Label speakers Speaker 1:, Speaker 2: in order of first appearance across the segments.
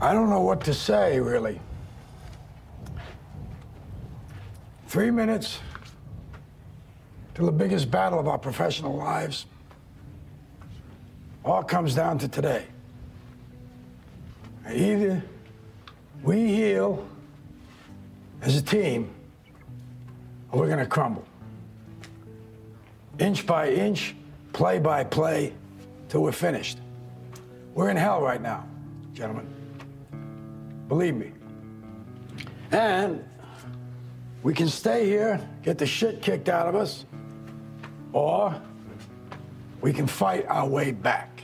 Speaker 1: I don't know what to say, really. Three minutes till the biggest battle of our professional lives. All comes down to today. Either we heal as a team, or we're going to crumble. Inch by inch, play by play, till we're finished. We're in hell right now, gentlemen. Believe me. And we can stay here, get the shit kicked out of us, or we can fight our way back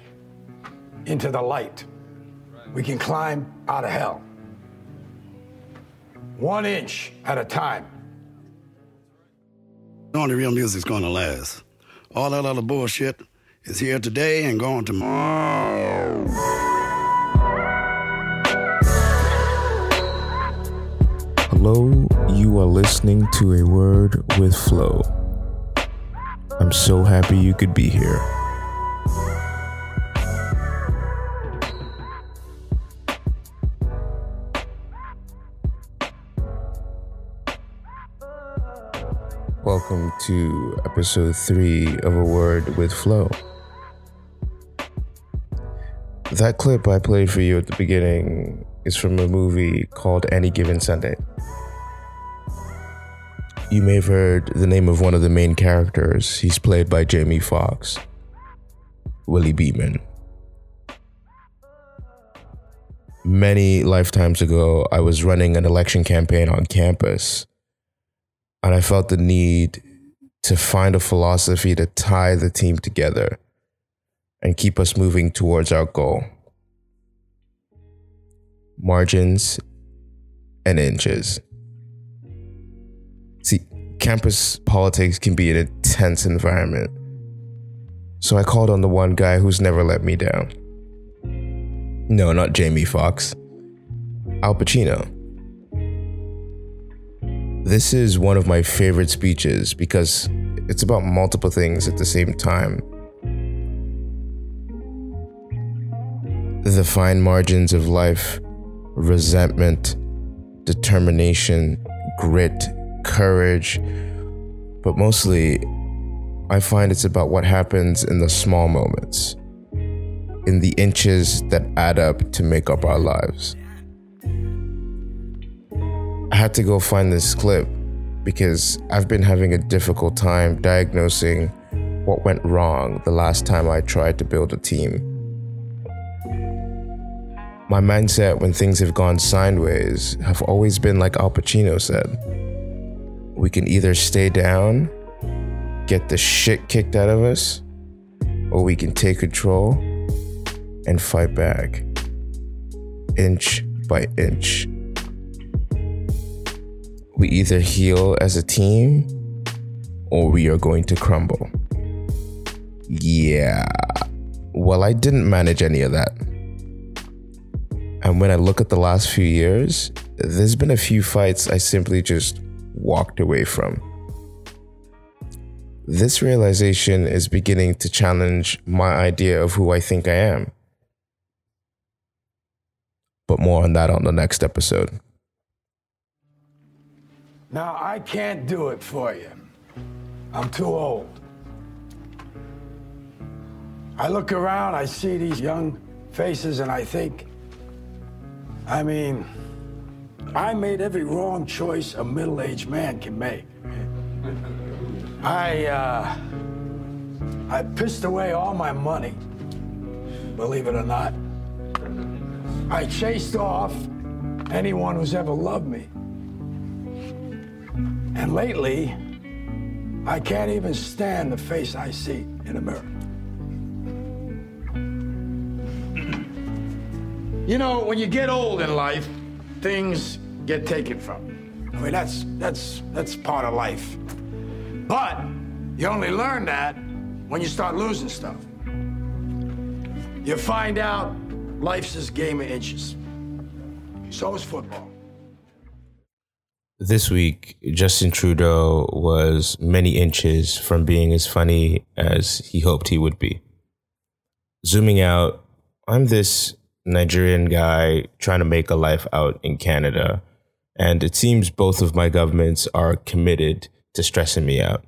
Speaker 1: into the light. We can climb out of hell. One inch at a time.
Speaker 2: Only real music's gonna last. All that other bullshit is here today and gone tomorrow.
Speaker 3: Hello, you are listening to A Word with Flo. I'm so happy you could be here. Welcome to episode three of A Word with Flo. That clip I played for you at the beginning is from a movie called Any Given Sunday. You may have heard the name of one of the main characters. He's played by Jamie Foxx, Willie Beamen. Many lifetimes ago, I was running an election campaign on campus, and I felt the need to find a philosophy to tie the team together and keep us moving towards our goal margins and inches. See, campus politics can be an intense environment. So I called on the one guy who's never let me down. No, not Jamie Foxx. Al Pacino. This is one of my favorite speeches because it's about multiple things at the same time. The fine margins of life, resentment, determination, grit, courage, but mostly, I find it's about what happens in the small moments, in the inches that add up to make up our lives. I had to go find this clip because I've been having a difficult time diagnosing what went wrong the last time I tried to build a team. My mindset when things have gone sideways have always been like Al Pacino said. We can either stay down, get the shit kicked out of us, or we can take control and fight back. Inch by inch. We either heal as a team or we are going to crumble. Yeah. Well, I didn't manage any of that. And when I look at the last few years, there's been a few fights I simply just walked away from. This realization is beginning to challenge my idea of who I think I am. But more on that on the next episode.
Speaker 1: Now, I can't do it for you. I'm too old. I look around, I see these young faces, and I think, I mean, I made every wrong choice a middle aged man can make. I, uh, I pissed away all my money, believe it or not. I chased off anyone who's ever loved me. And lately, I can't even stand the face I see in a mirror. You know, when you get old in life, things get taken from. I mean, that's that's that's part of life. But you only learn that when you start losing stuff. You find out life's this game of inches. So is football.
Speaker 3: This week, Justin Trudeau was many inches from being as funny as he hoped he would be. Zooming out, I'm this Nigerian guy trying to make a life out in Canada. And it seems both of my governments are committed to stressing me out.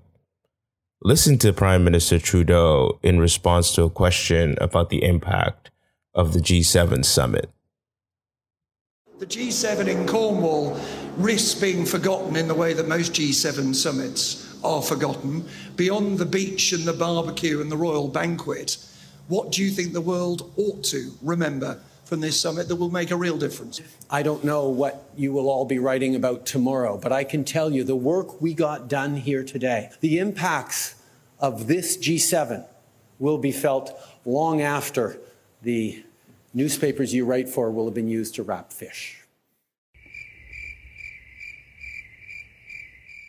Speaker 3: Listen to Prime Minister Trudeau in response to a question about the impact of the G7 summit.
Speaker 4: The G7 in Cornwall risks being forgotten in the way that most G7 summits are forgotten. Beyond the beach and the barbecue and the royal banquet, what do you think the world ought to remember from this summit that will make a real difference?
Speaker 5: I don't know what you will all be writing about tomorrow, but I can tell you the work we got done here today, the impacts of this G7 will be felt long after the newspapers you write for will have been used to wrap fish.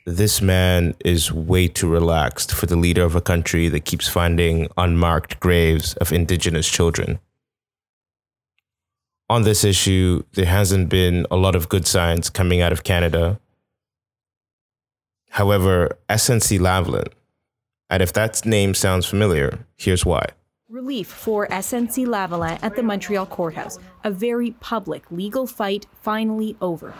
Speaker 3: This man is way too relaxed for the leader of a country that keeps finding unmarked graves of indigenous children. On this issue, there hasn't been a lot of good signs coming out of Canada. However, SNC Lavalin, and if that name sounds familiar, here's why.
Speaker 6: Relief for SNC Lavalin at the Montreal courthouse. A very public legal fight finally over.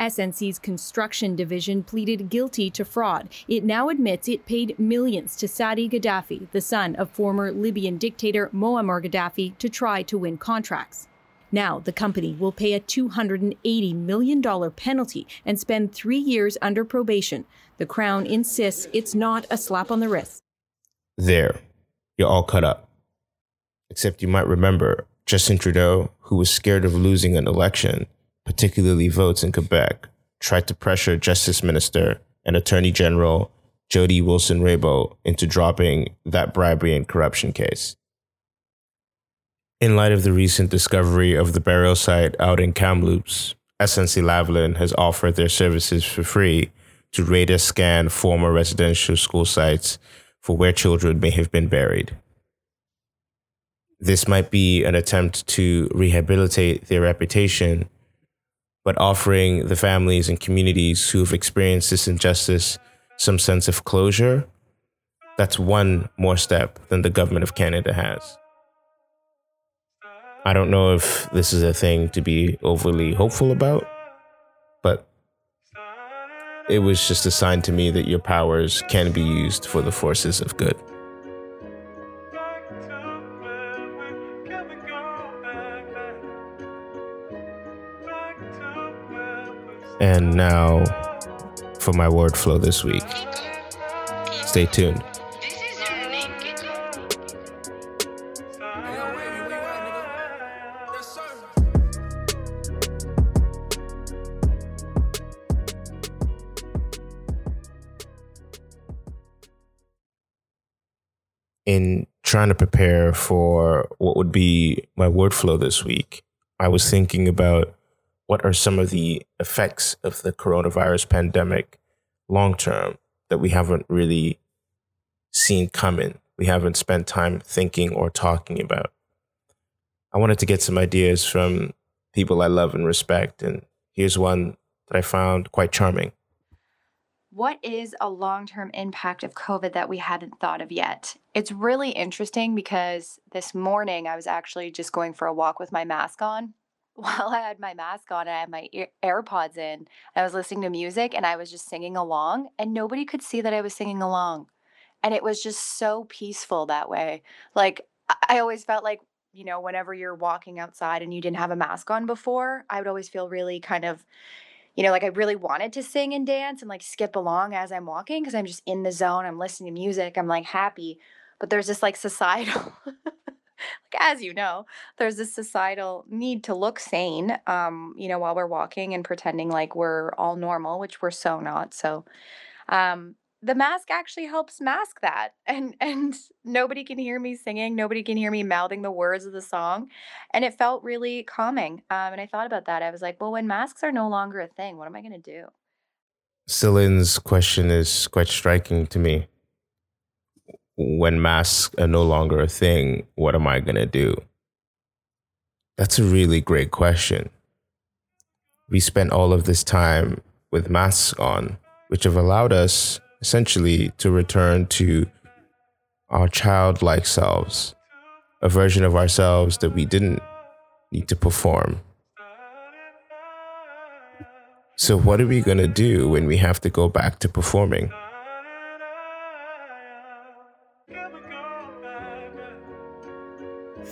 Speaker 6: SNC's construction division pleaded guilty to fraud. It now admits it paid millions to Saadi Gaddafi, the son of former Libyan dictator Muammar Gaddafi, to try to win contracts. Now, the company will pay a $280 million penalty and spend three years under probation. The Crown insists it's not a slap on the wrist.
Speaker 3: There, you're all cut up. Except you might remember Justin Trudeau, who was scared of losing an election, particularly votes in Quebec, tried to pressure Justice Minister and Attorney General Jody Wilson Raybould into dropping that bribery and corruption case. In light of the recent discovery of the burial site out in Kamloops, SNC Lavalin has offered their services for free to radar scan former residential school sites for where children may have been buried. This might be an attempt to rehabilitate their reputation but offering the families and communities who have experienced this injustice some sense of closure, that's one more step than the government of Canada has. I don't know if this is a thing to be overly hopeful about, but it was just a sign to me that your powers can be used for the forces of good. And now for my word flow this week. Stay tuned. In trying to prepare for what would be my word flow this week, I was thinking about what are some of the effects of the coronavirus pandemic long term that we haven't really seen coming, we haven't spent time thinking or talking about. I wanted to get some ideas from people I love and respect, and here's one that I found quite charming.
Speaker 7: What is a long term impact of COVID that we hadn't thought of yet? It's really interesting because this morning I was actually just going for a walk with my mask on while I had my mask on and I had my ear- AirPods in, I was listening to music and I was just singing along, and nobody could see that I was singing along. And it was just so peaceful that way. Like, I always felt like, you know, whenever you're walking outside and you didn't have a mask on before, I would always feel really kind of, you know, like I really wanted to sing and dance and like skip along as I'm walking because I'm just in the zone. I'm listening to music. I'm like happy. But there's this like societal like as you know, there's this societal need to look sane, um, you know, while we're walking and pretending like we're all normal, which we're so not. So, um, the mask actually helps mask that and and nobody can hear me singing nobody can hear me mouthing the words of the song and it felt really calming um, and i thought about that i was like well when masks are no longer a thing what am i going to do
Speaker 3: Celine's question is quite striking to me when masks are no longer a thing, what am I going to do? That's a really great question. We spent all of this time with masks on, which have allowed us essentially to return to our childlike selves, a version of ourselves that we didn't need to perform. So, what are we going to do when we have to go back to performing?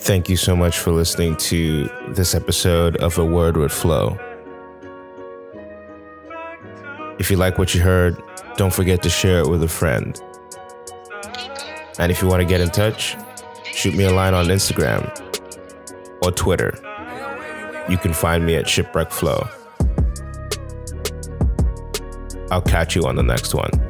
Speaker 3: Thank you so much for listening to this episode of A Word with Flo. If you like what you heard, don't forget to share it with a friend. And if you want to get in touch, shoot me a line on Instagram or Twitter. You can find me at Shipwreck Flo. I'll catch you on the next one.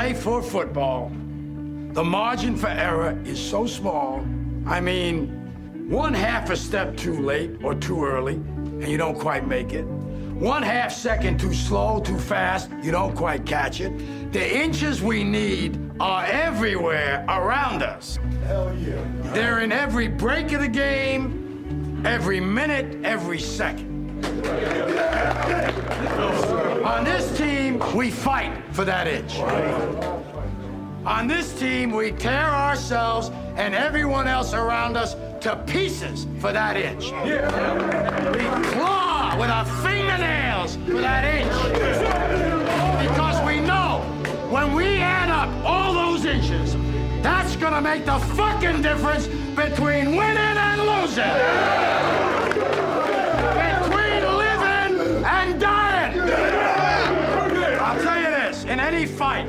Speaker 1: Life or football, the margin for error is so small. I mean, one half a step too late or too early, and you don't quite make it. One half second too slow, too fast, you don't quite catch it. The inches we need are everywhere around us. Hell yeah. They're in every break of the game, every minute, every second. On this team, we fight for that inch. On this team, we tear ourselves and everyone else around us to pieces for that inch. We claw with our fingernails for that inch. Because we know when we add up all those inches, that's gonna make the fucking difference between winning and losing. Between in any fight,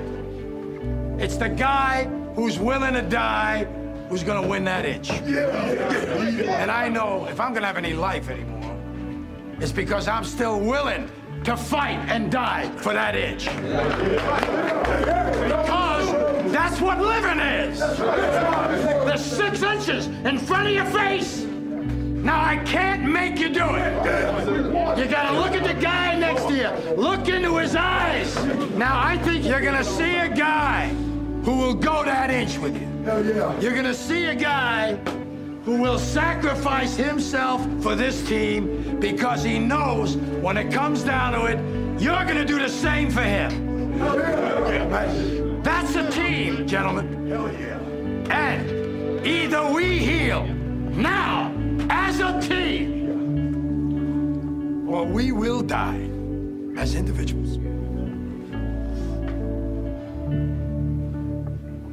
Speaker 1: it's the guy who's willing to die who's gonna win that inch. And I know if I'm gonna have any life anymore, it's because I'm still willing to fight and die for that inch. Because that's what living is. The six inches in front of your face. Now I can't make you do it. You gotta look at the guy next to you. Look into his eyes. Now I think you're gonna see a guy who will go that inch with you. Hell yeah. You're gonna see a guy who will sacrifice himself for this team because he knows when it comes down to it, you're gonna do the same for him. Hell yeah. That's a team, gentlemen. Hell yeah. And either we heal now as a team, or we will die as individuals.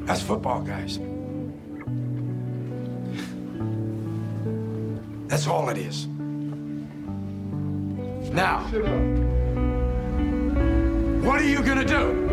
Speaker 1: That's football, guys. That's all it is. Now, what are you gonna do?